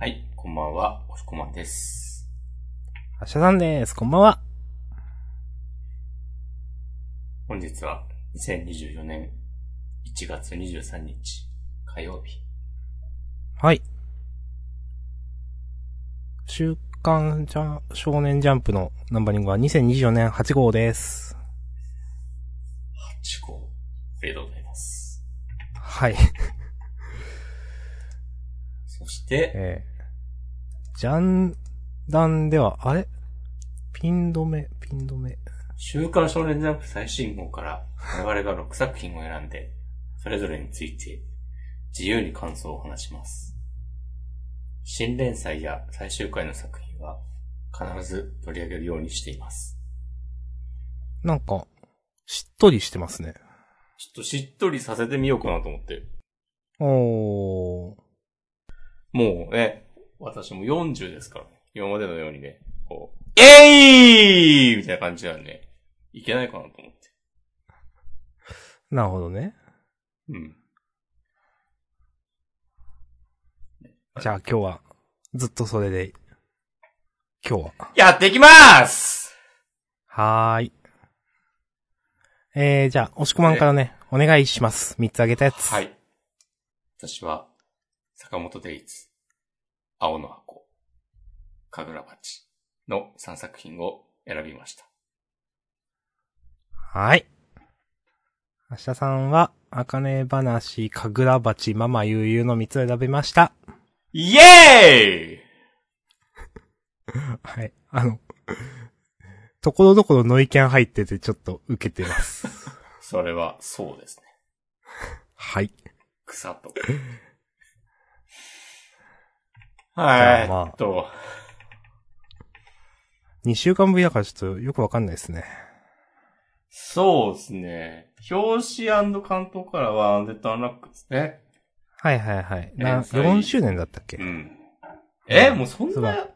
はい、こんばんは、おしこまんです。あしゃさんです。こんばんは。本日は2024年1月23日火曜日。はい。週刊ジャ少年ジャンプのナンバリングは2024年8号です。8号。ありがとうございます。はい。そして、えー、ジャンダンでは、あれ？ピン止め、ピン止め。週刊少年ジャンプ最新号から我々が6作品を選んで、それぞれについて自由に感想を話します。新連載や最終回の作品は必ず取り上げるようにしています。なんか、しっとりしてますね。ちょっとしっとりさせてみようかなと思って。おー。もうね、私も40ですからね。今までのようにね、こう、えいーみたいな感じなんで、いけないかなと思って。なるほどね。うん。じゃあ今日は、ずっとそれで、今日は。やっていきますはーい。えー、じゃあ、押し込まんからね、お願いします。三つあげたやつ。はい。私は、坂本デイツ、青の箱、神楽鉢の3作品を選びました。はい。明日さんは、あかね話、かぐらばち、ママゆうゆうの三つを選びました。イエーイ はい。あの、ところどころノイキャン入っててちょっと受けてます。それは、そうですね。はい。草と。じはい。まあと、2週間ぶりだからちょっとよくわかんないですね。そうですね。表紙関東からはアンデッドアンラックですね。はいはいはい。な、連載4周年だったっけ、うん。え、もうそんな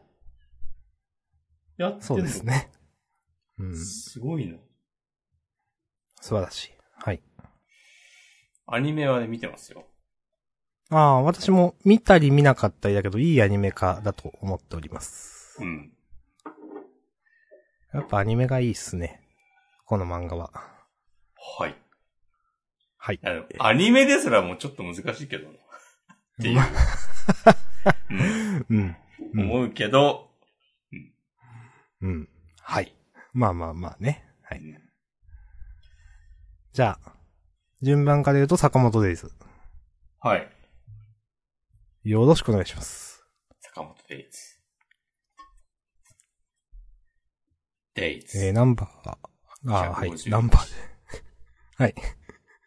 やってそうです。ね。うん。すごいな。素晴らしい。はい。アニメはね、見てますよ。ああ、私も見たり見なかったりだけど、いいアニメ化だと思っております。うん。やっぱアニメがいいっすね。この漫画は。はい。はい。アニメですらもうちょっと難しいけどな。っていう。うん。うんうん。思うけど、うん。はい。まあまあまあね。はい。じゃあ、順番から言うと坂本デイズ。はい。よろしくお願いします。坂本デイズ。デイズ。えー、ナンバーが、あーはい。150ナンバーで。はい。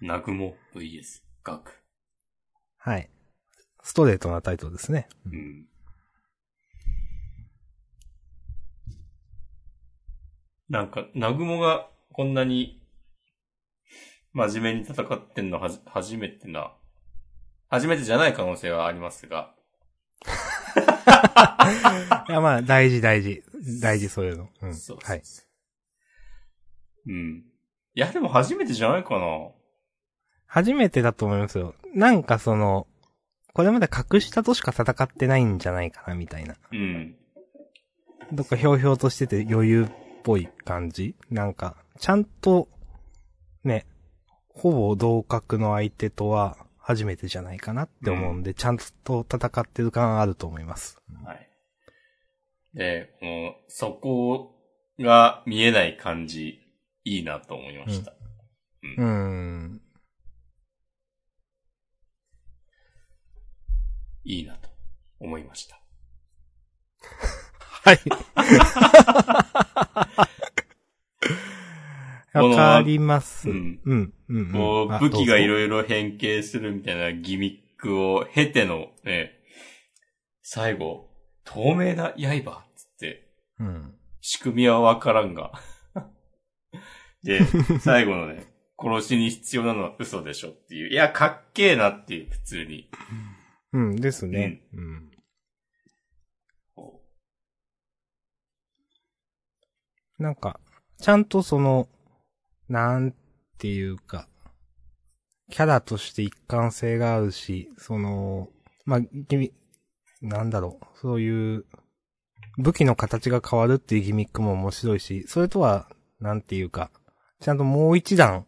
ナグモ VS ガク。はい。ストレートなタイトルですね。うん。なんか、ナグモがこんなに真面目に戦ってんのはじ、初めてな。初めてじゃない可能性はありますが。いや、まあ、大事大事。大事そういうの。うん。そうはい。うん。いや、でも初めてじゃないかな。初めてだと思いますよ。なんかその、これまで格下としか戦ってないんじゃないかな、みたいな。うん。どっかひょうひょうとしてて余裕っぽい感じなんか、ちゃんと、ね、ほぼ同格の相手とは初めてじゃないかなって思うんで、ちゃんと戦ってる感あると思います。はい。で、この、そこが見えない感じ、いいなと思いました。うーん。いいなと思いました。はい。わかります。ううんん。うん。うん。こう、あ武器がいろいろ変形するみたいなギミックを経てのね、最後、透明な刃つって、うん。仕組みはわからんが。で、最後のね、殺しに必要なのは嘘でしょっていう。いや、かっけえなっていう、普通に。うんですね。うん。こなんか、ちゃんとその、なんていうか、キャラとして一貫性があるし、その、まあ、ギミなんだろう、そういう、武器の形が変わるっていうギミックも面白いし、それとは、なんていうか、ちゃんともう一段、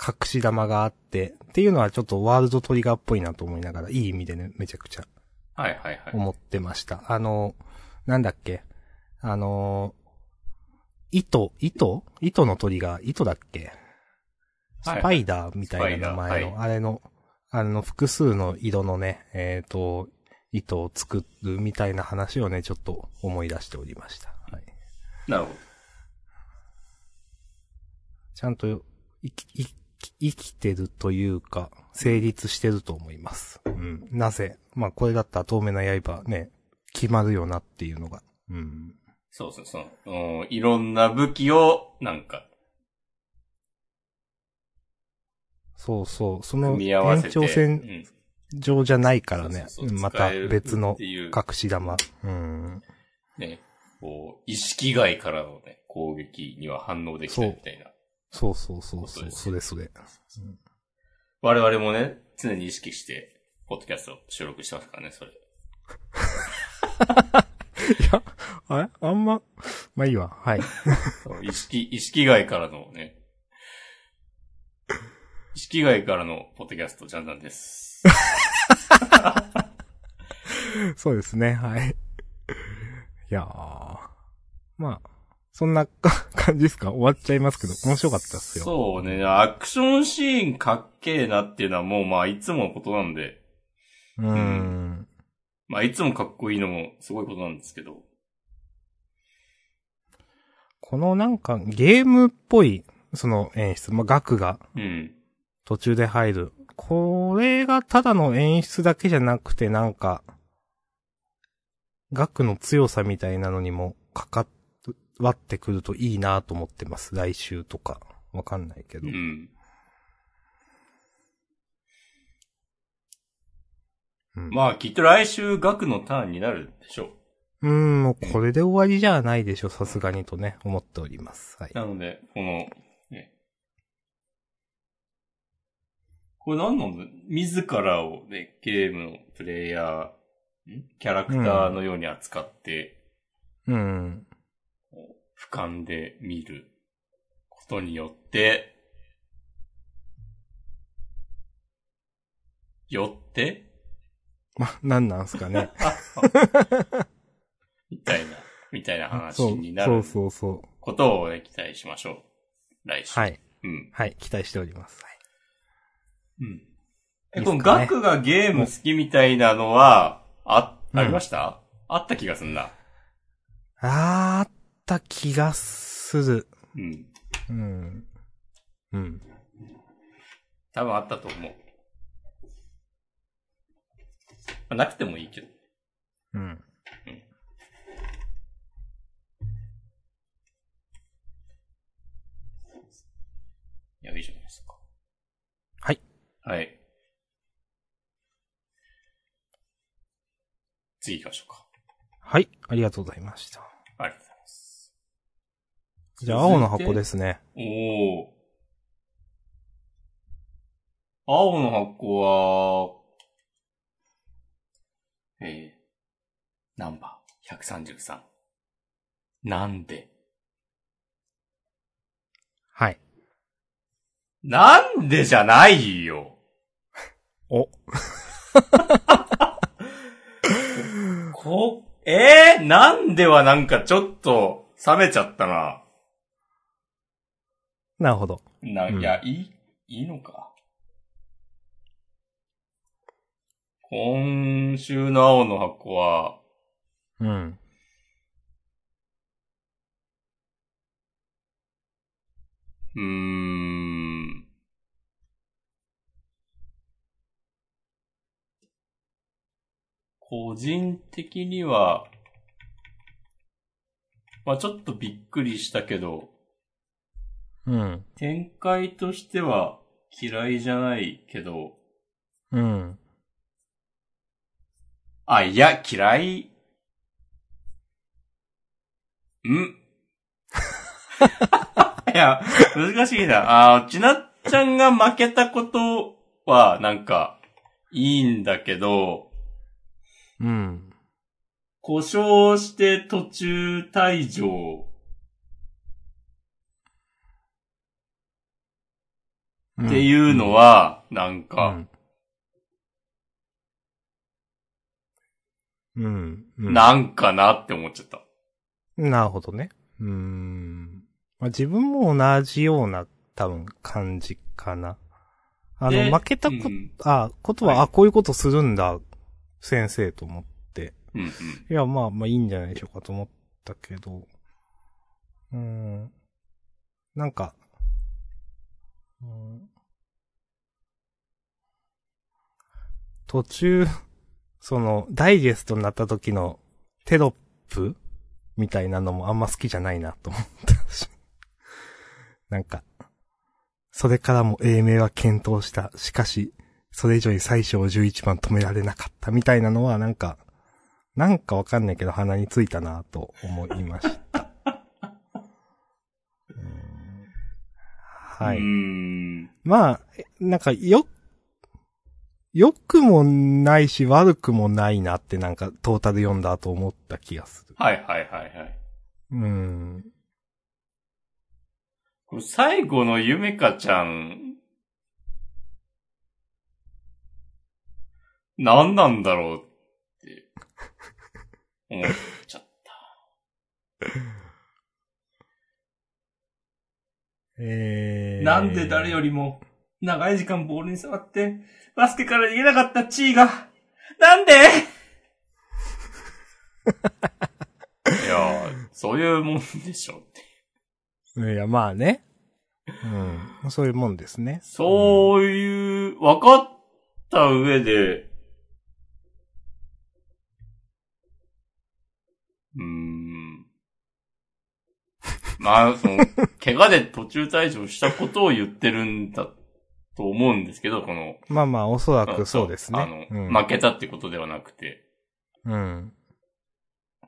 隠し玉があって、っていうのはちょっとワールドトリガーっぽいなと思いながら、いい意味でね、めちゃくちゃはいはいはい。思ってました。あの、なんだっけあの、糸、糸？糸の鳥が、糸だっけ？スはいパイダーみたいな名前の、あれの、あの、複数の色のね、えっ、と、糸を作るみたいな話をね、ちょっと思い出しておりました。はい。なるほど。ちゃんと、生き、生き生きてるというか、成立してると思います。うん。なぜ？まあ、これだったら透明な刃ね、決まるよなっていうのが。うん。そうそうそう。うんいろんな武器を、なんか、そうそう。その組み合わせて。延長線上じゃないからねそうそう。そうまた別の隠し玉。うん。ね、こう、意識外からのね、攻撃には反応できないみたいな。そうそうそうそう。そうですそれそれ。我々もね、常に意識して、ポッドキャストを収録してますからね、それ。いや、あれ？あんま、まあいいわ。はい。意識、意識外からのね、意識外からのポッドキャスト、ジャンダンです。そうですね。はい。いやー。まあ、そんな感じですか？終わっちゃいますけど、面白かったっすよ。そうね、アクションシーンかっけえなっていうのはもうまあいつものことなんで、うーん。まあいつもかっこいいのもすごいことなんですけど。このなんかゲームっぽい、その演出、まあ、額がうん。途中で入る。これがただの演出だけじゃなくてなんか、額の強さみたいなのにも関わってくるといいなと思ってます。来週とか。わかんないけど。うん。うんまあきっと来週額のターンになるでしょう。うーん、もうこれで終わりじゃないでしょ、さすがにとね、思っております。はい。なので、この、ね。これ何なの自らをね、ゲームのプレイヤー、ん？キャラクターのように扱って、うん。俯瞰で見ることによって、よって？ま、なんなんすかね。みたいな、みたいな話になるそうそうそう。ことをね、期待しましょう。来週。はい。うん。はい、期待しております。はい。うん。いえ、このガクがゲーム好きみたいなのは、あ、うんありました、あった気がすんな。あーあった気がする。うん。うん。うん。多分あったと思う。まあなくてもいいけど。うん。いや、いいじゃないですか。はい。はい。次行きましょうか。はい、ありがとうございました。ありがとうございます。じゃあ、青の箱ですね。おー。青の箱は、えー、ナンバー133。なんで？はい。なんでじゃないよ。お。こ、えー、なんではなんかちょっと冷めちゃったな。なるほど。な、うんいや、いい、いいのか。今週の青の箱は、うん。うーん。個人的には、まあちょっとびっくりしたけど、うん。展開としては嫌いじゃないけど、うん。あ、いや、嫌い？ん いや、難しいな。あちなっちゃんが負けたことは、なんか、いいんだけど、うん。故障して途中退場っていうのは、なんうか、ん、うん。うん。なんかなって思っちゃった。なるほどね。うーん。まあ、自分も同じような、多分、感じかな。あでの、負けたこ、うんあ、ことは、はいあ、こういうことするんだ、先生と思って。うんうん。いや、まあ、まあ、いいんじゃないでしょうかと思ったけど。うーん。なんか、うん途中、その、ダイジェストになった時のテロップみたいなのもあんま好きじゃないなと思ったし。なんか、それからも英明は検討した。しかし、それ以上に最小11番止められなかったみたいなのはなんか、なんかわかんないけど鼻についたなと思いました。はい。ん。まあ、えなんかよ、良くもないし悪くもないなってなんかトータル読んだと思った気がする。はいはいはいはい。うーん。最後のゆめかちゃん、何なんだろうって、思っちゃった。えー、なんで誰よりも長い時間ボールに触って、バスケから逃げなかったチーが、なんで？いやー、そういうもんでしょって。いや、まあね。うん。そういうもんですね。そういう、分かった上で、まあ、その、怪我で途中退場したことを言ってるんだと思うんですけど、この、まあまあ、おそらくそうですね。あの、うん、負けたってことではなくて。うん。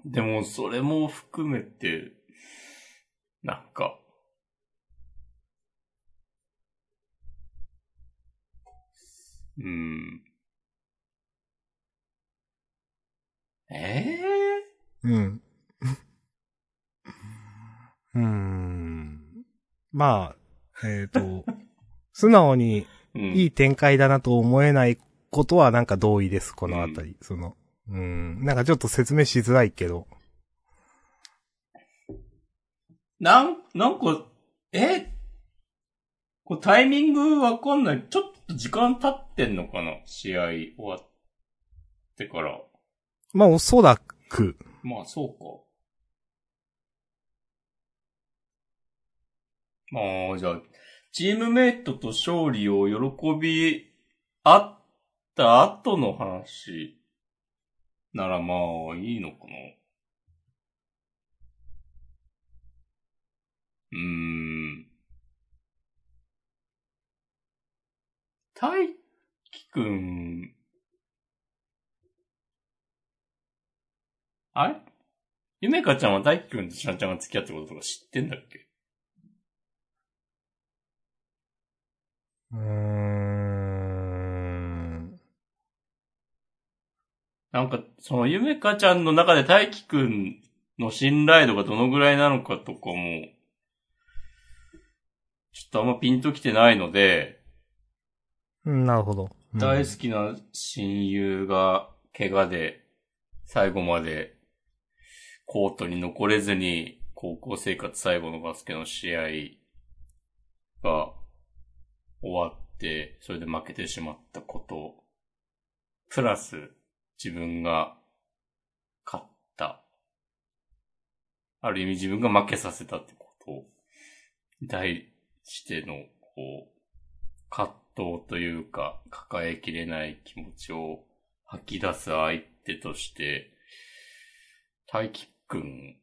でも、それも含めて、なんか、うーん。ええうん。うーん。まあ、えっ、と、素直にうん。いい展開だなと思えないことはなんか同意です、このあたり。その、うん。なんかちょっと説明しづらいけど。なん、なんか、え？これタイミングわかんない。ちょっと時間経ってんのかな？試合終わってから。まあおそらく、まあ、そうか。まあ、じゃあ、チームメイトと勝利を喜びあった後の話ならまあ、いいのかな。うーん。大輝くん、あれ？ゆめかちゃんは大輝くんとしなちゃんが付き合ってこととか知ってんだっけ？うーん。なんか、そのゆめかちゃんの中で大輝くんの信頼度がどのぐらいなのかとかも、ちょっとあんまピンときてないので、うんなるほど。うん大好きな親友が怪我で最後までコートに残れずに高校生活最後のバスケの試合が終わって、それで負けてしまったこと、プラス自分が勝った。ある意味自分が負けさせたってことを、題しての、こう、葛藤というか、抱えきれない気持ちを吐き出す相手として、大輝くん、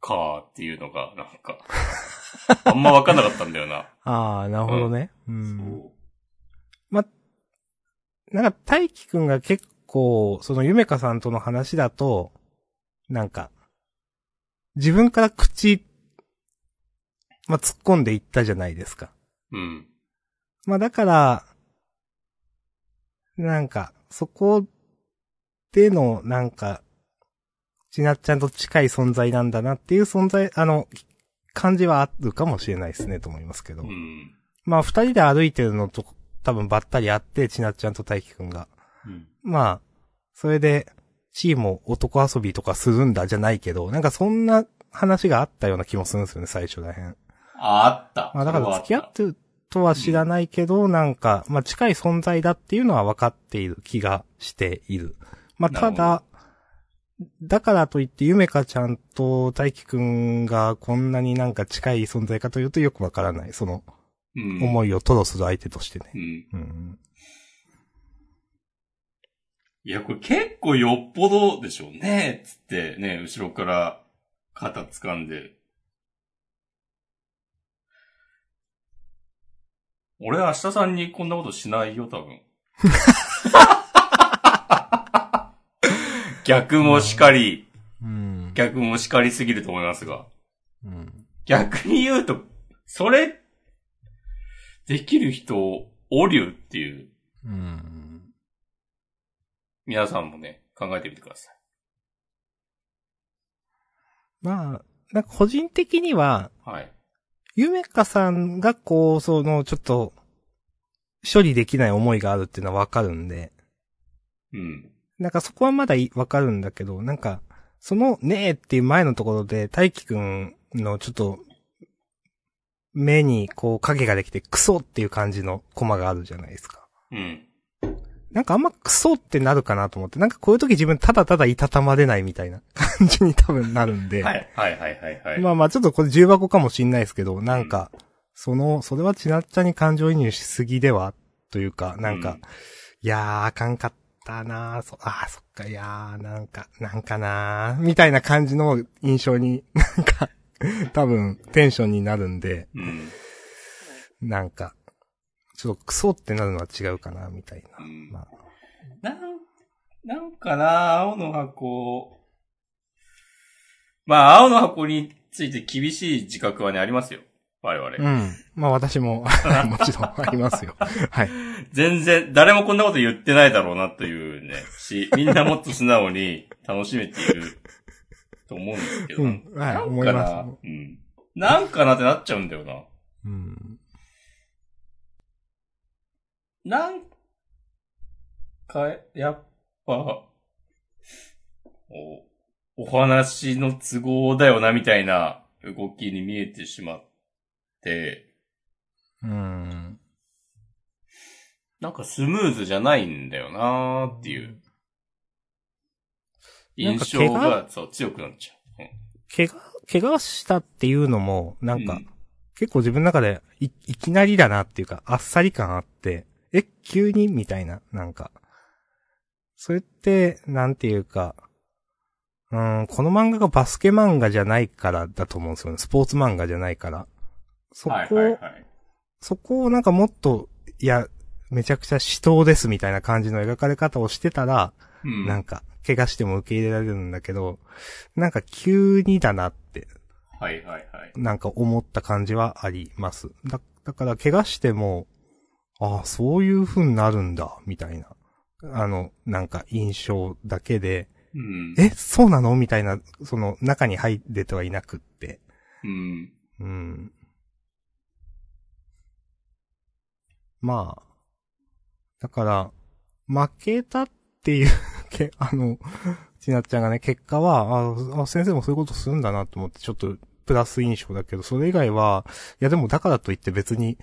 かーっていうのが、なんか、あんまわかんなかったんだよな。ああ、なるほどね。うん。そうなんか、大輝くんが結構、そのゆめかさんとの話だと、なんか、自分から口、まあ、突っ込んでいったじゃないですか。うん。まあ、だから、なんか、そこでの、なんか、ちなっちゃんと近い存在なんだなっていう存在、あの、感じはあるかもしれないですね、と思いますけど。うん。まあ、二人で歩いてるのと、多分ばったり会って、ちなっちゃんと大輝くんが。うん。まあ、それで、チーム男遊びとかするんだじゃないけど、なんかそんな話があったような気もするんですよね、最初らへん。あ、あった。まあだから付き合ってるとは知らないけど、なんか、まあ近い存在だっていうのは分かっている気がしている。まあたなだ、だからといって、ゆめかちゃんと大輝くんがこんなになんか近い存在かというとよくわからない。その、うん。思いを吐露する相手としてねう。ん。うん。いや、これ結構よっぽどでしょうね。つってね、後ろから肩掴んで。俺は明日さんにこんなことしないよ、多分。逆もしかり、うん。逆もしかりすぎると思いますが。うん。逆に言うと、それ、できる人、おりゅうっていう、うん。皆さんもね、考えてみてください。まあ、なんか個人的には、はい。ゆめかさんがこう、その、ちょっと、処理できない思いがあるっていうのはわかるんで、うん。なんかそこはまだいわかるんだけど、なんか、そのねえっていう前のところで、大輝くんのちょっと、目にこう影ができてクソっていう感じのコマがあるじゃないですか。うん。なんかあんまクソってなるかなと思って、なんかこういう時自分ただただいたたまれないみたいな感じに多分なるんで。はい、はい、はい、はい、はい。まあまあちょっとこれ重箱かもしんないですけど、なんか、その、それはちなっちゃんに感情移入しすぎではというか、なんか、いやー、あかんかったなー、そ、あー、そっか、いやー、なんか、なんかなー、みたいな感じの印象に、なんか、多分、テンションになるんで、うん。なんか、ちょっとクソってなるのは違うかな、みたいな。うん。まあ、なん、なんかな、青の箱。まあ、青の箱について厳しい自覚はね、ありますよ。我々。うん。まあ私も、もちろんありますよ。はい。全然、誰もこんなこと言ってないだろうなというね、し、みんなもっと素直に楽しめていると思うんですけど。うん。はい、思いまかな、うん。なんかなってなっちゃうんだよな。す。うん。なんか、やっぱ、お、お話の都合だよな、みたいな動きに見えてしまって、うん。なんかスムーズじゃないんだよなっていう、印象が、そう、強くなっちゃう。怪我、怪我したっていうのも、なんか、うん結構自分の中でい、いきなりだなっていうか、あっさり感あって、え、急に？みたいな、なんか。それって、なんていうか、うん、この漫画がバスケ漫画じゃないからだと思うんですよね。スポーツ漫画じゃないから。そこ、はいはいはい。そこをなんかもっと、いや、めちゃくちゃ死闘ですみたいな感じの描かれ方をしてたら、うん。なんか、怪我しても受け入れられるんだけど、なんか急にだなって、はいはいはい。なんか思った感じはあります。だ、だから怪我しても、ああ、そういう風になるんだ、みたいな。あの、なんか印象だけで、うん。え、そうなの？みたいな、その中に入れてはいなくって。うん。うん。まあ。だから、負けたっていう け、あの、ちなっちゃんがね、結果は、ああ、先生もそういうことするんだなと思って、ちょっと、プラス印象だけど、それ以外は、いやでもだからといって別に、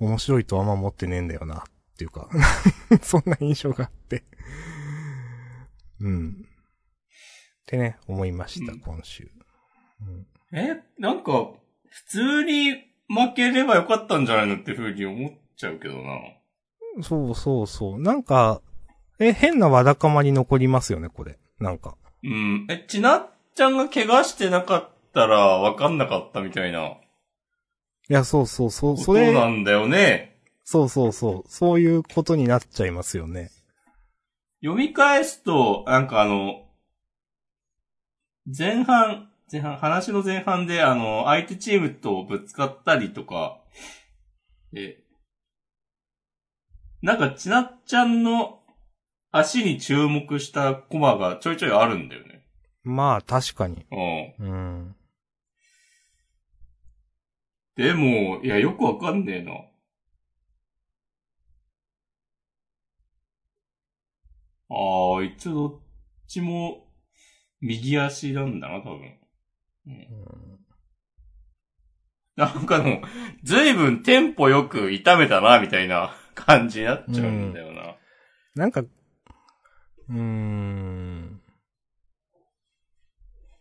面白いとはあんま思ってねえんだよな、っていうか、そんな印象があって。うん。ってね、思いました、うん今週。うんえ、なんか、ければよかったんじゃないのって風に思っちゃうけどな。そうそうそう。なんか、え、変なわだかまに残りますよね、これ。なんか。うん。え、ちなっちゃんが怪我してなかったらわかんなかったみたいな。いや、そうそうそう。そそうれ、なんだよね。そうそうそう。そういうことになっちゃいますよね。読み返すと、なんかあの、前半、前半、話の前半であの、相手チームとぶつかったりとか、え、なんかちなっちゃんの足に注目したコマがちょいちょいあるんだよね。まあ、確かに。うん。うん。でも、いや、よくわかんねえな。ああ、いつどっちも右足なんだな、多分。うん、なんかでも、ずいぶんテンポよく痛めたな、みたいな感じになっちゃうんだよな。なんか、うーん。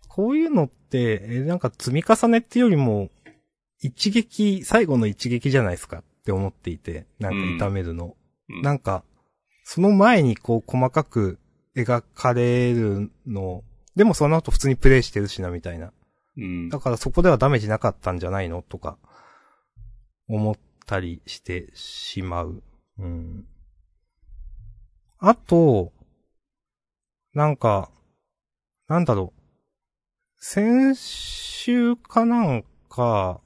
こういうのって、え、なんか積み重ねってよりも、一撃、最後の一撃じゃないですかって思っていて、なんか痛めるの。うんなんか、その前にこう細かく描かれるの、でもその後普通にプレイしてるしなみたいな。うんだからそこではダメージなかったんじゃないの？とか、思ったりしてしまう。うん。あと、なんか、なんだろう。先週かなんか、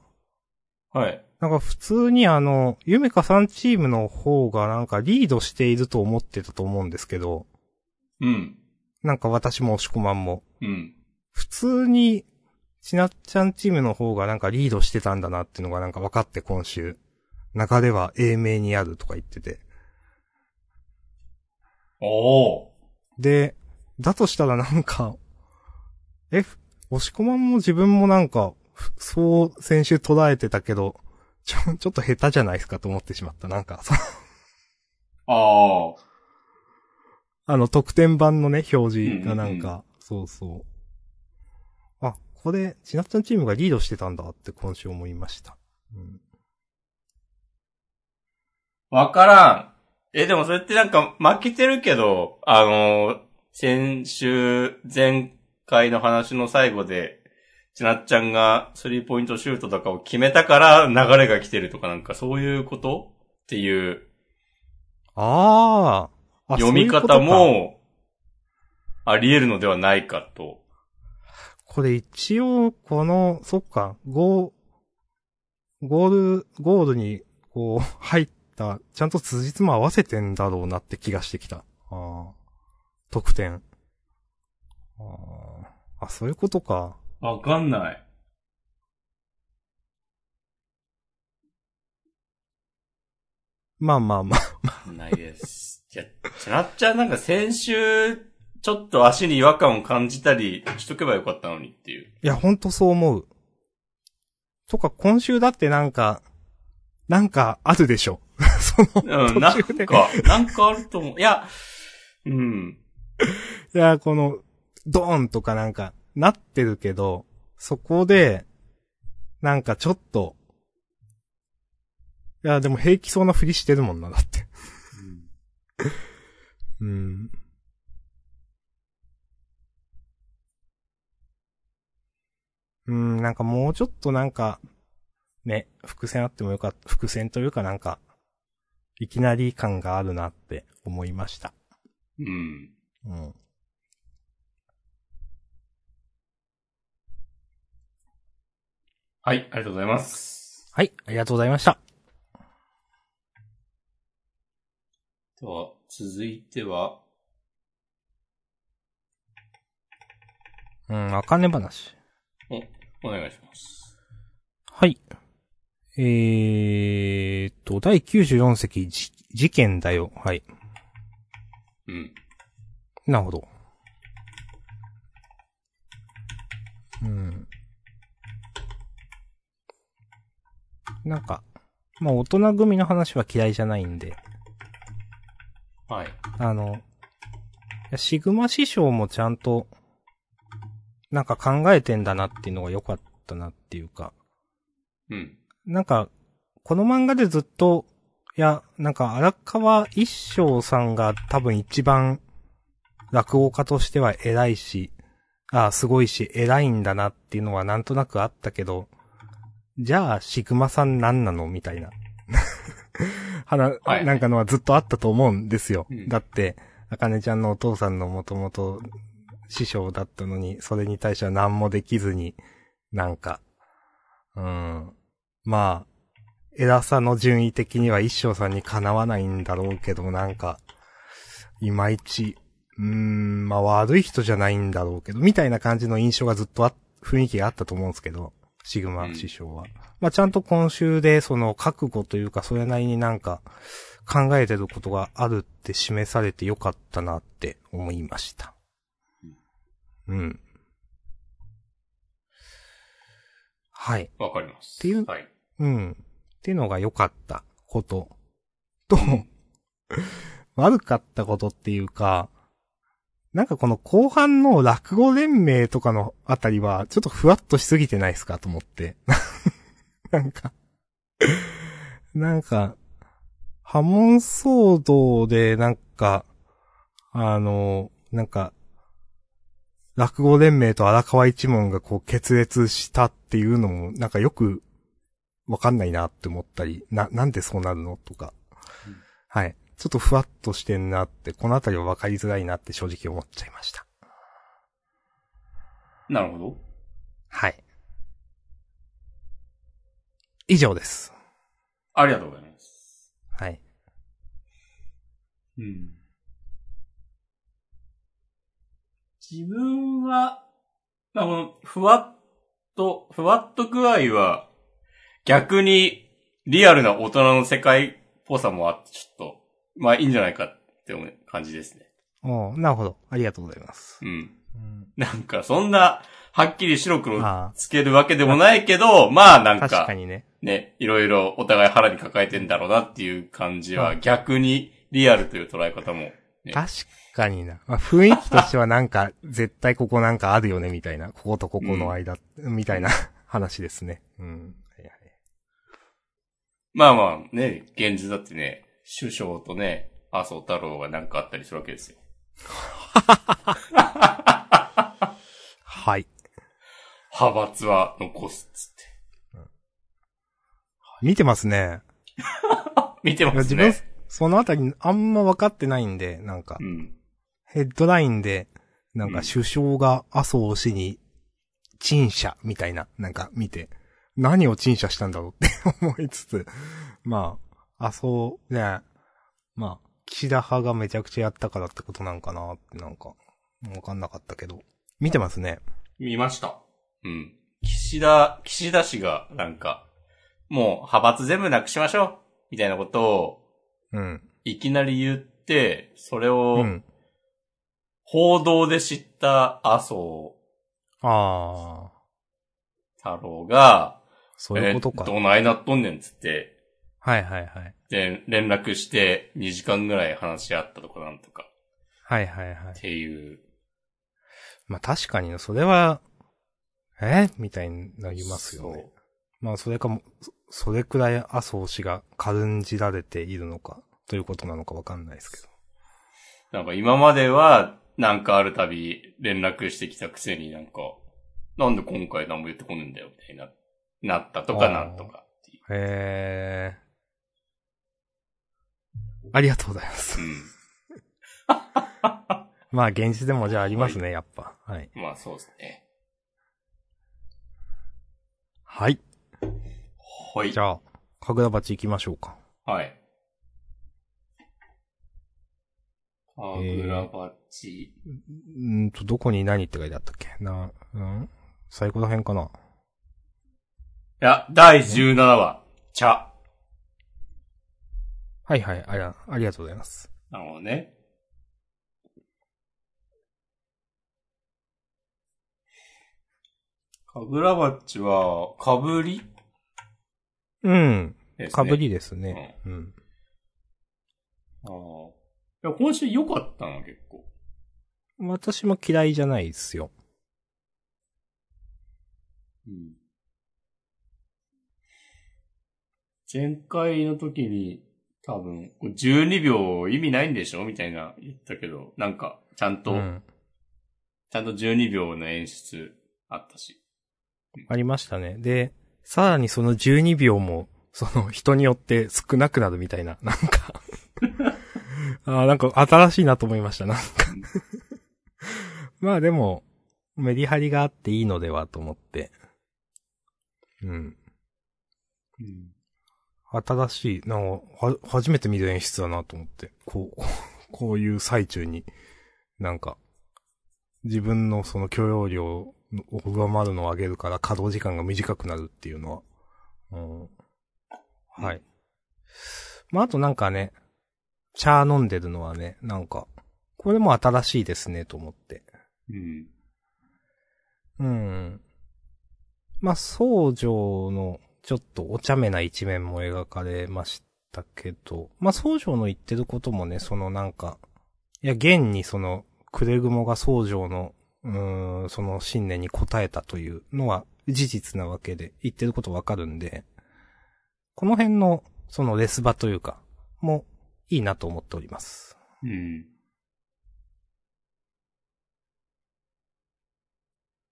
はい。なんか普通にあの、ゆめかさんチームの方がなんかリードしていると思ってたと思うんですけど、うん。なんか私も押し込まんも。うん。普通に、ちなっちゃんチームの方がなんかリードしてたんだなっていうのがなんか分かって今週。流れは英明にあるとか言ってて。おー。で、だとしたらなんか、え、押し込まんも自分もなんか、ふそう先週捉えてたけど、ちょ、ちょっと下手じゃないですかと思ってしまった。なんか、そああ。あの、特典版のね、表示がなんか、そうそう。あ、これ、ちなっちゃんチームがリードしてたんだって今週思いました。うんわからん。え、でもそれってなんか負けてるけど、あの、先週、前回の話の最後で、ちなっちゃんがスリーポイントシュートとかを決めたから流れが来てるとかなんかそういうこと？っていうあーあ。読み方もあり得るのではないかと。これ一応、この、そっか、ゴー、ゴール、ゴールに、こう、入った、ちゃんと辻褄合わせてんだろうなって気がしてきた。ああ。得点。ああ。あ、そういうことか。わかんない。まあまあまあ。ないです。いや、ちなっちゃんなんか先週、ちょっと足に違和感を感じたりしとけばよかったのにっていう。いや、ほんとそう思う。とか、今週だってなんか、なんかあるでしょ。その、うん、なんか、なんかあると思う。いや、うん。いや、この、ドーンとかなんか、なってるけど、そこで、なんかちょっと、いや、でも平気そうなふりしてるもんな、だって。うん。うん、なんかもうちょっとなんか、ね、伏線あってもよかった、伏線というかなんか、いきなり感があるなって思いました。うん。うん。はい、ありがとうございます。はい、ありがとうございました。では、続いては、うん、あかね話。お願いします。はい。えーっと、第94席、じ事件だよ。はい。うん。なるほど。うん。なんか、まあ大人組の話は嫌いじゃないんで、はい。あの、シグマ師匠もちゃんと、なんか考えてんだなっていうのが良かったなっていうか、うん。なんか、この漫画でずっと、いや、なんか荒川一生さんが多分一番落語家としては偉いし、ああ、すごいし、偉いんだなっていうのはなんとなくあったけど、じゃあ、シグマさん何なのみたいな。はな、はいなんかのはずっとあったと思うんですよ。うんだって、あかねちゃんのお父さんのもともと師匠だったのに、それに対しては何もできずに、なんか、うん。まあ、偉さの順位的には一生さんにかなわないんだろうけど、なんか、いまいち、うーん、まあ悪い人じゃないんだろうけど、みたいな感じの印象がずっとあ、雰囲気があったと思うんですけど、シグマ師匠は。まあちゃんと今週でその覚悟というか、それなりになんか考えてることがあるって示されてよかったなって思いました。うん。はい。わかります。っていうはい。うん。っていうのが良かったことと、悪かったことっていうか、なんかこの後半の落語連盟とかのあたりは、ちょっとふわっとしすぎてないですかと思って。なんか、なんか、波紋騒動でなんか、あの、なんか、落語連盟と荒川一門がこう決裂したっていうのも、なんかよくわかんないなって思ったり、な、なんでそうなるのとか。うんはい。ちょっとふわっとしてんなって、このあたりはわかりづらいなって正直思っちゃいました。なるほど。はい。以上です。ありがとうございます。はい。うん。自分は、まあ、この、ふわっと、ふわっと具合は、逆に、リアルな大人の世界っぽさもあって、ちょっと、まあいいんじゃないかって思う感じですね。おーなるほど。ありがとうございます。うん。うん、なんか、そんな、はっきり白黒あつけるわけでもないけど、まあなんあ、か、確かにね。ね、いろいろお互い腹に抱えてんだろうなっていう感じは、うん逆にリアルという捉え方も、ね確かにな。まあ、雰囲気としてはなんか、絶対ここなんかあるよね、みたいな。こことここの間、みたいな 話ですね。うん。はいはいまあまあね、現実だってね、首相とね、麻生太郎がなんかあったりするわけですよ。はい。派閥は残すっつって。見てますね。見てますいや自分ね。、そのあたりあんま分かってないんで、なんかう、ん。ヘッドラインで、なんかうん首相が麻生氏に陳謝みたいな、なんか見て、何を陳謝したんだろうって 思いつつ、まあ、麻生、ね、まあ、岸田派がめちゃくちゃやったからってことなんかなってなんか、わかんなかったけど。見てますね。見ました。うん。岸田、岸田氏がなんか、もう派閥全部なくしましょうみたいなことをうん。いきなり言って、それうをん。報道で知った麻生ああ、太郎が、そういうことか。えーどないなっとんねんっつって、はいはいはい。で、連絡して2時間ぐらい話し合ったとかなんとかはいはいはいっ。ていう。まあ確かにね、それは、えみたいになりますよね。まあそれかも、そそれくらい麻生氏が軽んじられているのか、ということなのかわかんないですけど。なんか今までは、なんかあるたび連絡してきたくせになんか、なんで今回何も言ってこねえんだよ、みたいな、なったとかなんとかっていう。へー。ありがとうございます。まあ現実でもじゃあありますね、やっぱ。はい。うん。まあそうですね。はい。はいじ。ゃあ、かぐら鉢行きましょうか。はい。かぐらばち。うーんと、どこに何って書いてあったっけ？な、うん？最後ら辺かな？いや、第17話、茶。はいはい、ありゃありがとうございます。なるほどね。かぐらばっちは、かぶり？うん。ね。かぶりですね。うん。ああ。いや、今週良かったな、結構。私も嫌いじゃないですよ。うん。前回の時に、多分、これ12秒意味ないんでしょ？みたいな言ったけど、なんか、ちゃんと、うん。ちゃんと12秒の演出あったし。ありましたね。で、さらにその12秒も、その人によって少なくなるみたいな、なんか あーなんか新しいなと思いました、なんか まあでも、メリハリがあっていいのではと思って。うん。うん。新しい、なんか、は、初めて見る演出だなと思って。こう、こういう最中に、なんか、自分のその許容量を上回るのを上げるから稼働時間が短くなるっていうのは。うん、はい。まあ、あとなんかね、茶飲んでるのはね、なんか、これも新しいですね、と思って。うん。うん。まあ、宗女のちょっとお茶目な一面も描かれましたけど、まあ、宗女の言ってることもね、そのなんか、いや、現にその、クレグモが宗女の、うーん、その信念に応えたというのは事実なわけで、言ってることわかるんで、この辺の、そのレスバというか、もいいなと思っております。うん。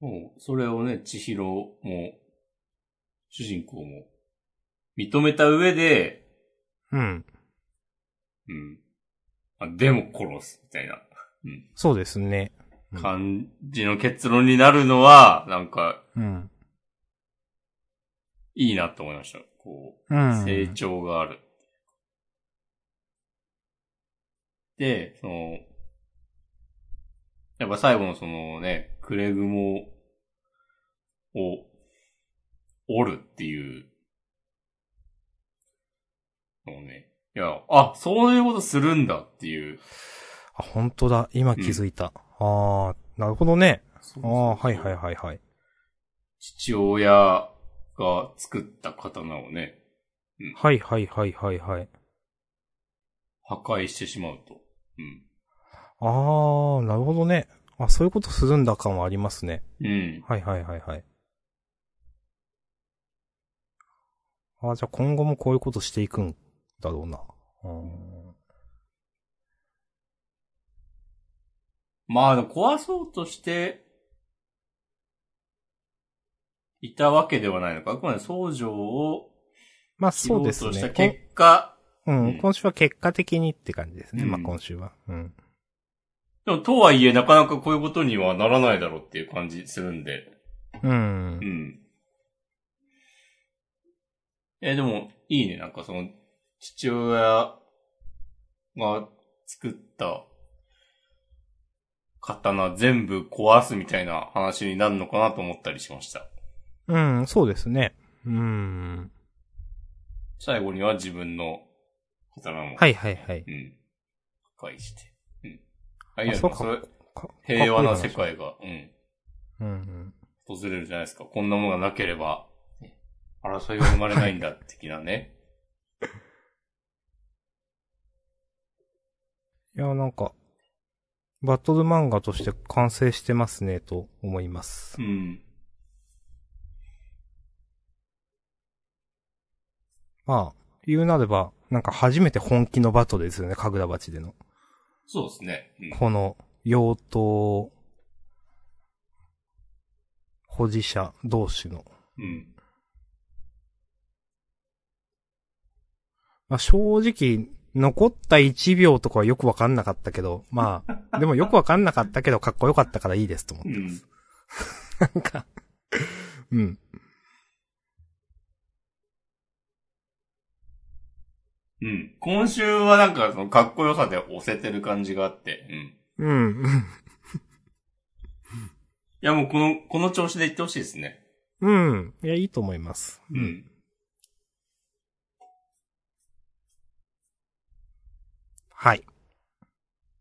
もう、それをね、千尋も、主人公も、認めた上で、うん。うん。あでも殺す、みたいな、うん。そうですね。うん感じの結論になるのは、なんか、うん。いいなと思いました。こう、うん。成長がある。で、その、やっぱ最後のそのね、クレグモを折るっていうのをね、いや、あ、そういうことするんだっていう。あ、本当だ。今気づいた。ああ、なるほどね。ああ、はいはいはいはい。父親が作った刀をね、はいはいはいはいはい。破壊してしまうと。うん。ああ、なるほどね。あ、そういうことするんだ感はありますね。うん。はいはいはいはい。ああ、じゃあ今後もこういうことしていくんだろうな。うんまあ、でも壊そうとして、いたわけではないのか。あくまで宗女をまあそうですうとしたね。結果、こんううんん、今週は結果的にって感じですね。うんまあ今週は。うん。でもとはいえなかなかこういうことにはならないだろうっていう感じするんで。うんう。ん。え、でも、いいね。なんかその、父親が作った刀全部壊すみたいな話になるのかなと思ったりしました。うん、そうですね。うん。最後には自分の刀も、はいはいはい。うん。破壊して。うん。あ、いや、あそうかそれ、か平和な世。界が、うん、うんうん。訪れるじゃないですか。こんなものがなければ、ね争いは生まれないんだ、的なね。いや、なんか、バトル漫画として完成してますね、と思いますう。ん。まあ、言うなれば、なんか初めて本気のバトルですよね、神楽鉢での。そうですね。うん。この、妖刀、保持者同士の。うん。まあ、正直、残った1秒とかはよくわかんなかったけど、まあ、でもよくわかんなかったけど、かっこよかったからいいですと思って。うん。なんか、うん。うん。今週はなんかそのかっこよさで押せてる感じがあって、うん。いうん。うんやもうこの、この調子でいってほしいですね。うん。いや、いいと思います。う。ん。はい。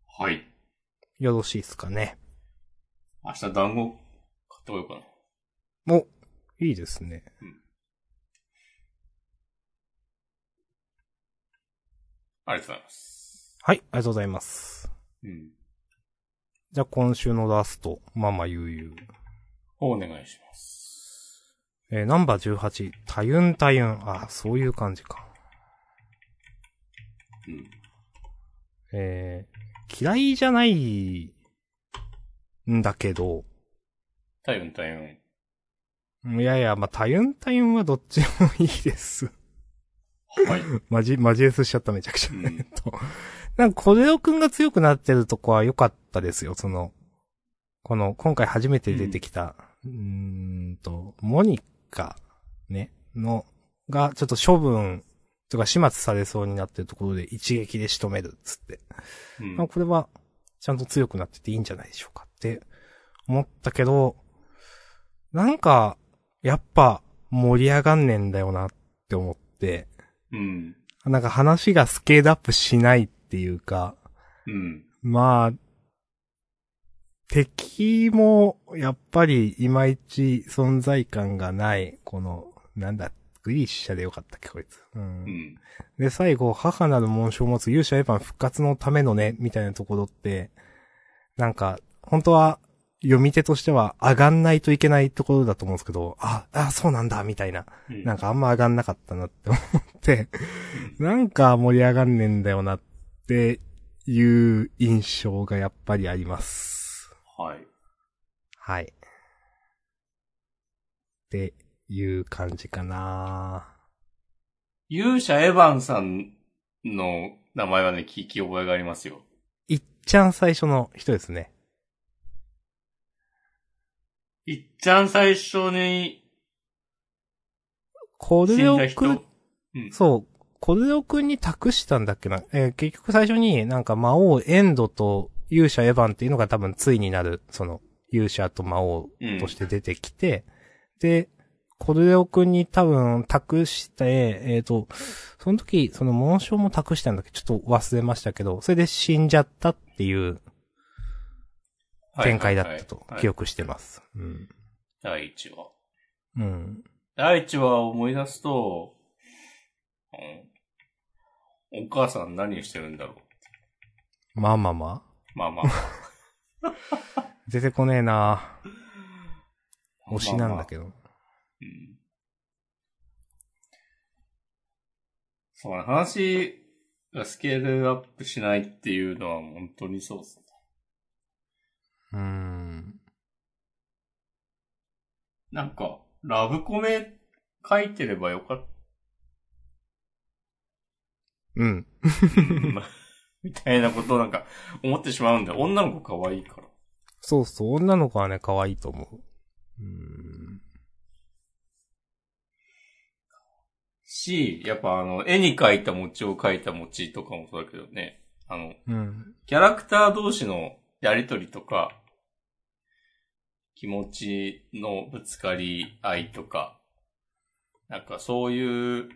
はい。よろしいですかね。明日団子買ってこようかな。お、いいですね。ありがとうございます。はい、ありがとうございます。うん。じゃあ今週のラスト、ママゆうゆう。お願いします。えーナンバー18、たゆんたゆん。あ、そういう感じか。うん。えー、嫌いじゃない、んだけど、体温体温。いやいや、まあ、たゆんたゆんはどっちでもいいです。はい。マジ、マジレスしちゃっためちゃくちゃ。と、なんか、小レオくんが強くなってるとこは良かったですよ、その、この、今回初めて出てきた、うーんと、モニカ、ね、の、が、ちょっと処分とか始末されそうになってるところで一撃で仕留めるっつって。うんまあこれは、ちゃんと強くなってていいんじゃないでしょうかって思ったけど、なんか、やっぱ盛り上がんねえんだよなって思って、うん。なんか話がスケールアップしないっていうか、うん。まあ、敵も、やっぱり、いまいち存在感がない、この、なんだ、グリーシャでよかったっけ、こいつ。うんうん。で、最後、母なる紋章を持つ勇者エヴァン復活のためのね、みたいなところって、なんか、本当は、読み手としては上がんないといけないところだと思うんですけど、あ、あ、そうなんだ、みたいな。うんなんかあんま上がんなかったなって思って、なんか盛り上がんねえんだよなっていう印象がやっぱりあります。はい。はい。っていう感じかな勇者エヴァンさんの名前はね、聞き覚えがありますよ。いっちゃん最初の人ですね。いっちゃん最初にコル死んだレオくん人。うん。そう、コルレオくんに託したんだっけな。えー結局最初になんか魔王エンドと勇者エヴァンっていうのが多分ついになる、その勇者と魔王うんとして出てきて、で、コルレオくんに多分託して、えっ、と、その時、その紋章も託したんだっけ？ちょっと忘れましたけど、それで死んじゃったっていう展開だったと記憶してます。うん。第1話。うん。第1話を思い出すと、うん、お母さん何してるんだろう？まあまあまあ。まあまあ。出てこねえな推しなんだけど。ど。うん。そうね、話がスケールアップしないっていうのは本当にそうですね。うーん。なんか、ラブコメ書いてればよかっうん。た。みたいなことをなんか思ってしまうんで、女の子可愛いから。そうそう、女の子はね、可愛いと思う。うーん。し、やっぱあの、絵に描いた餅を描いた餅とかもそうだけどね。あの、うん。キャラクター同士のやりとりとか、気持ちのぶつかり合いとか、なんかそういう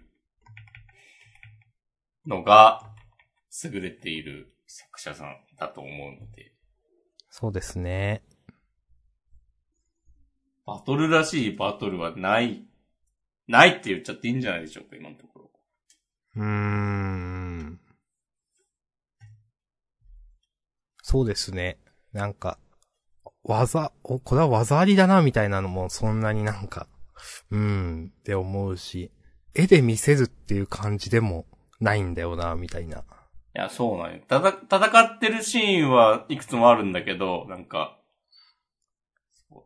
のが優れている作者さんだと思うので、そうですね。バトルらしいバトルはない、ないって言っちゃっていいんじゃないでしょうか、今のところ。うーん。そうですね。なんか、技、お、これは技ありだな、みたいなのもそんなになんか、うーん、って思うし、絵で見せるっていう感じでもないんだよな、みたいな。いや、そうなんよ。ただ、戦ってるシーンはいくつもあるんだけど、なんか、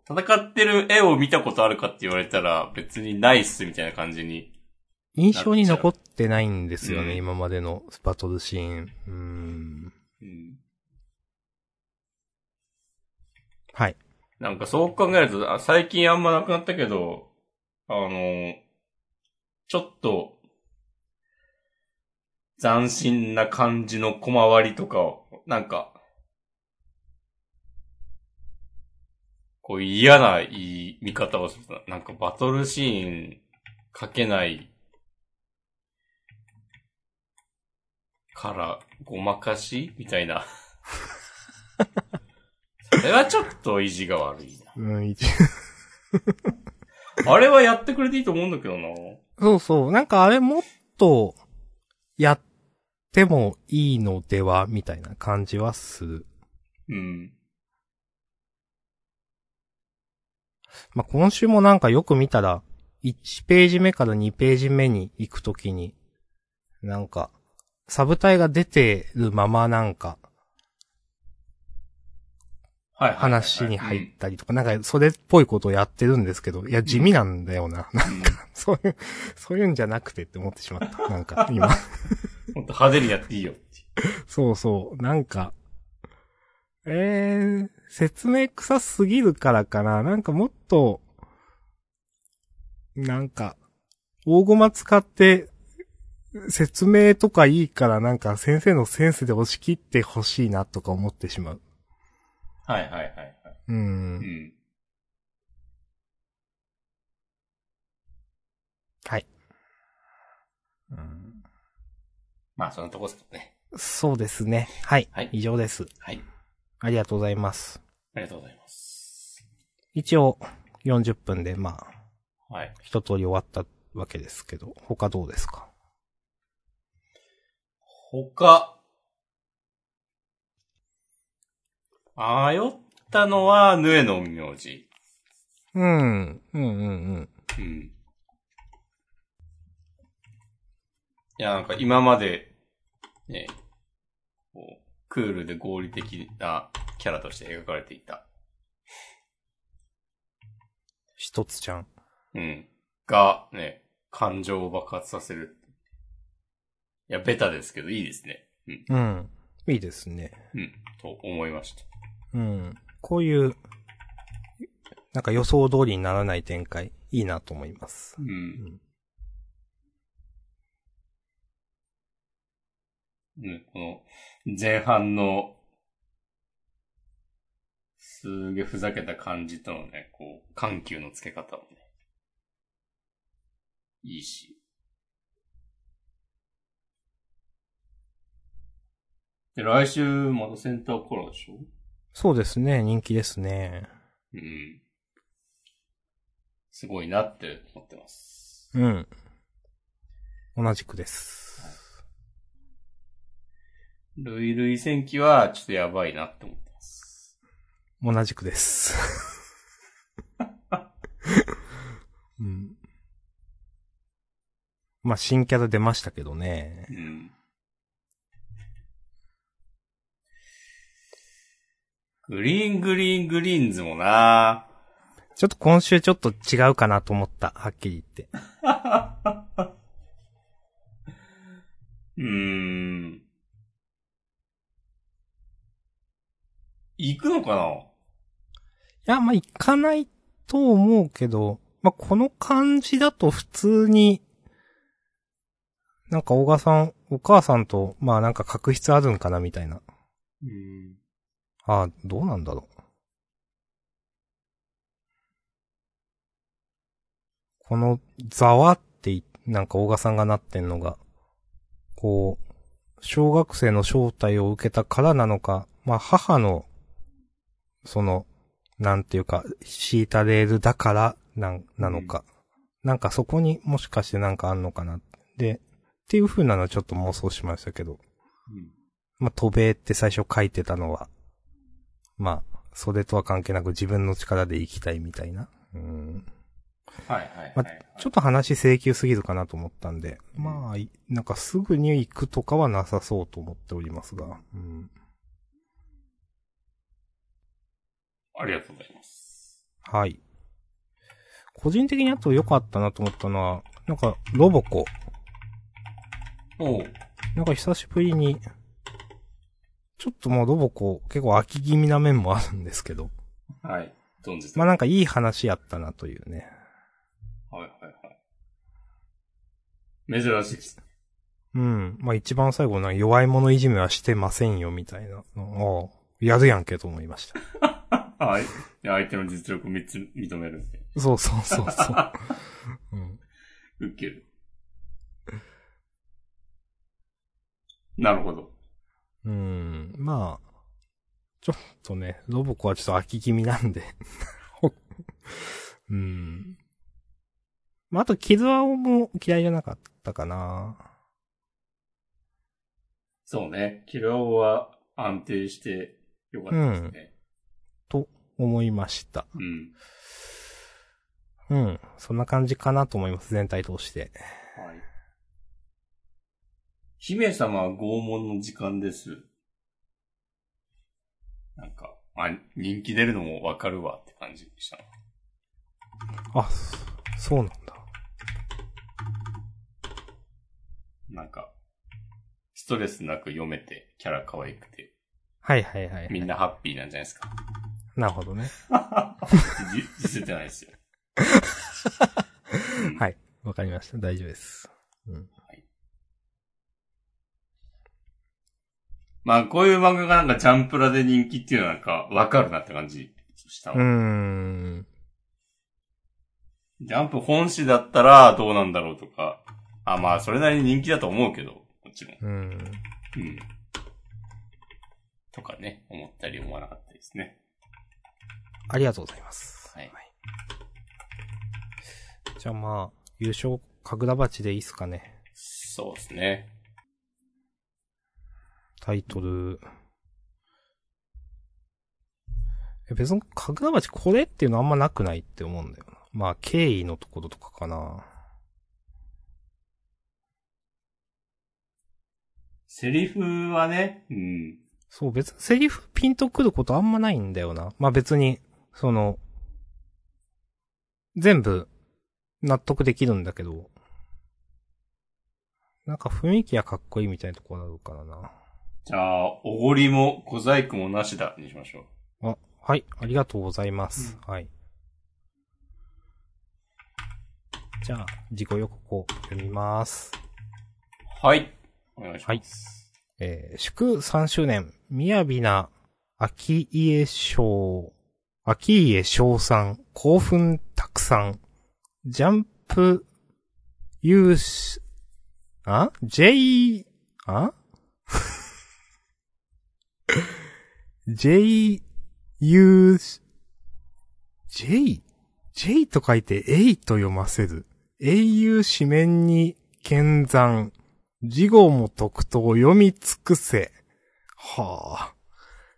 戦ってる絵を見たことあるかって言われたら別にないっすみたいな感じに。印象に残ってないんですよね、うん今までのバトルシーン。うーん。うん、はい。なんかそう考えると、あ最近あんまなくなったけど、あの、ちょっと、斬新な感じの小回りとかを、なんか、こう嫌な言い見方をすると、なんかバトルシーン書けないからごまかしみたいな。それはちょっと意地が悪いな。うん、一あれはやってくれていいと思うんだけどな。そうそう。なんかあれもっと、やってもいいのでは、みたいな感じはする。うん。まあ、今週もなんかよく見たら、1ページ目から2ページ目に行くときに、なんか、サブタイが出てるままなんか、はい。話に入ったりとか、なんかそれっぽいことをやってるんですけど、いや、地味なんだよな。なんか、そういう、そういうんじゃなくてって思ってしまった。なんか、今。ほんと派手にやっていいよ。そうそう。なんか、えー、説明臭すぎるからかな。なんかもっと、なんか、大駒使って、説明とかいいからなんか先生のセンスで押し切ってほしいなとか思ってしまう。はいはいはいはい。う。うんん。はい。うん、まあ、そんなとこですかね。そうですね。はい。はい以上です。はい。ありがとうございます。ありがとうございます。一応、40分でまあ、はい。一通り終わったわけですけど、他どうですか？他。迷ったのは、ヌエの名字。うん。うんうんうん。うん。いや、なんか今まで、ね、こう、クールで合理的なキャラとして描かれていた。一つちゃん。うん。が、ね、感情を爆発させる。いや、ベタですけど、いいですね。うん。うん。いいですね。うん。と思いました。うん。こういう、なんか予想通りにならない展開、いいなと思いますう。ん。うん、この、前半の、すげえふざけた感じとのね、こう、緩急のつけ方もね、いいし。で、来週またセンターコラーでしょ？そうですね、人気ですね。うん。すごいなって思ってます。うん。同じくです。ルイルイ戦記はちょっとやばいなって思ってます。同じくです。うん。まあ、新キャラ出ましたけどねう。ん。グリーングリーングリーンズもなちょっと今週ちょっと違うかなと思った、はっきり言って。うーん。行くのかな？いや、まあ、行かないと思うけど、まあ、この感じだと普通に、なんか、大賀さん、お母さんと、まあ、なんか確執あるんかな、みたいな。うん。ああ、どうなんだろう。この、ざわってい、なんか大賀さんがなってんのが、こう、小学生の招待を受けたからなのか、まあ、母の、その、なんていうか、敷いたレールだから、なん、なのか。なんかそこにもしかしてなんかあんのかな。で、っていう風なのはちょっと妄想しましたけど。うん。まあ、渡米って最初書いてたのは、まあ、それとは関係なく自分の力で生きたいみたいな。うん。はいはいはい、まちょっと話請求すぎるかなと思ったんで、まあ、いなんかすぐに行くとかはなさそうと思っておりますが。うん。ありがとうございます。はい。個人的にあと良かったなと思ったのは、なんか、ロボコ。おう。なんか久しぶりに、ちょっともうロボコ結構飽き気味な面もあるんですけど、はい。存じてまあなんかいい話やったなというね。はいはいはい。珍しいですね。うん。まあ一番最後な弱い者いじめはしてませんよみたいなの。ああ、やるやんけと思いました。はい。いや相手の実力3つ認めるんで。そうそうそうそう。うん。ウケる。なるほど。うん。まあ、ちょっとね、ロボコはちょっと飽き気味なんで。うん。まあ、あと、キズアオも嫌いじゃなかったかな。そうね。キラオは安定してよかったですね。と思いました。うん。うん。そんな感じかなと思います、全体通して。はい。姫様は拷問の時間です。なんか、まあ、人気出るのもわかるわって感じでした。あ、そそうなんだ。なんか、ストレスなく読めて、キャラ可愛くて、はいはいはい、はい。みんなハッピーなんじゃないですか。なるほどね。じ実践じゃないですよ。うんはい。わかりました。大丈夫です。うん。まあ、こういう漫画がなんかジャンプラで人気っていうのはなんかわかるなって感じしたわうーん。ジャンプ本誌だったらどうなんだろうとか。あ、まあ、それなりに人気だと思うけど、もちろん。うん。うん。とかね、思ったり思わなかったですね。ありがとうございます。はい。じゃあまあ、優勝、神楽鉢でいいっすかね。そうですね。タイトル。え別に神楽鉢これっていうのあんまなくないって思うんだよな。まあ、経緯のところとかかな。セリフはね、うん。そう、別にセリフピンとくることあんまないんだよな。まあ別に、その、全部、納得できるんだけど、なんか雰囲気はかっこいいみたいなところあるからな。じゃあ、おごりも小細工もなしだにしましょう。あ、はい、ありがとうございます。はい。じゃあ、自己予告を読みます。はい。お願いします。えー祝3周年、みやびな、秋家賞、秋家賞賛、興奮たくさん、ジャンプ、有志、あ ?J、あ ?J、U、J、J と書いて A と読ませる。英雄紙面に剣山。事後も特等読み尽くせ。はあ。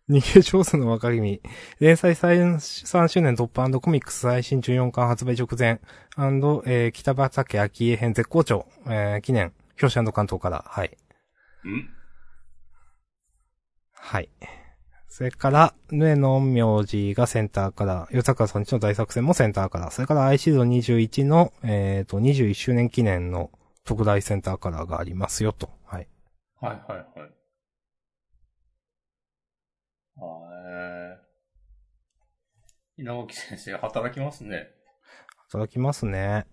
逃げ上手の若君。連載 3, 3周年突破コミックス最新14巻発売直前。えー、北畑秋江編絶好調。えー、記念。表紙関東から。はい。ん？はい。それから、ヌエの陰陽師がセンターから、ヨタカさんちの大作戦もセンターから、それからアイシード21の、えっ、と、21周年記念の特大センターカラーがありますよと。はい。はいはいはい。あえー。稲垣先生、働きますね。いただきますね。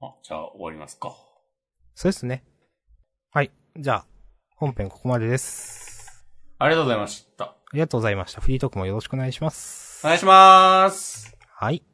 あ、じゃあ終わりますか。そうですね。はい。じゃあ、本編ここまでです。ありがとうございました。ありがとうございました。フリートークもよろしくお願いします。お願いします。はい。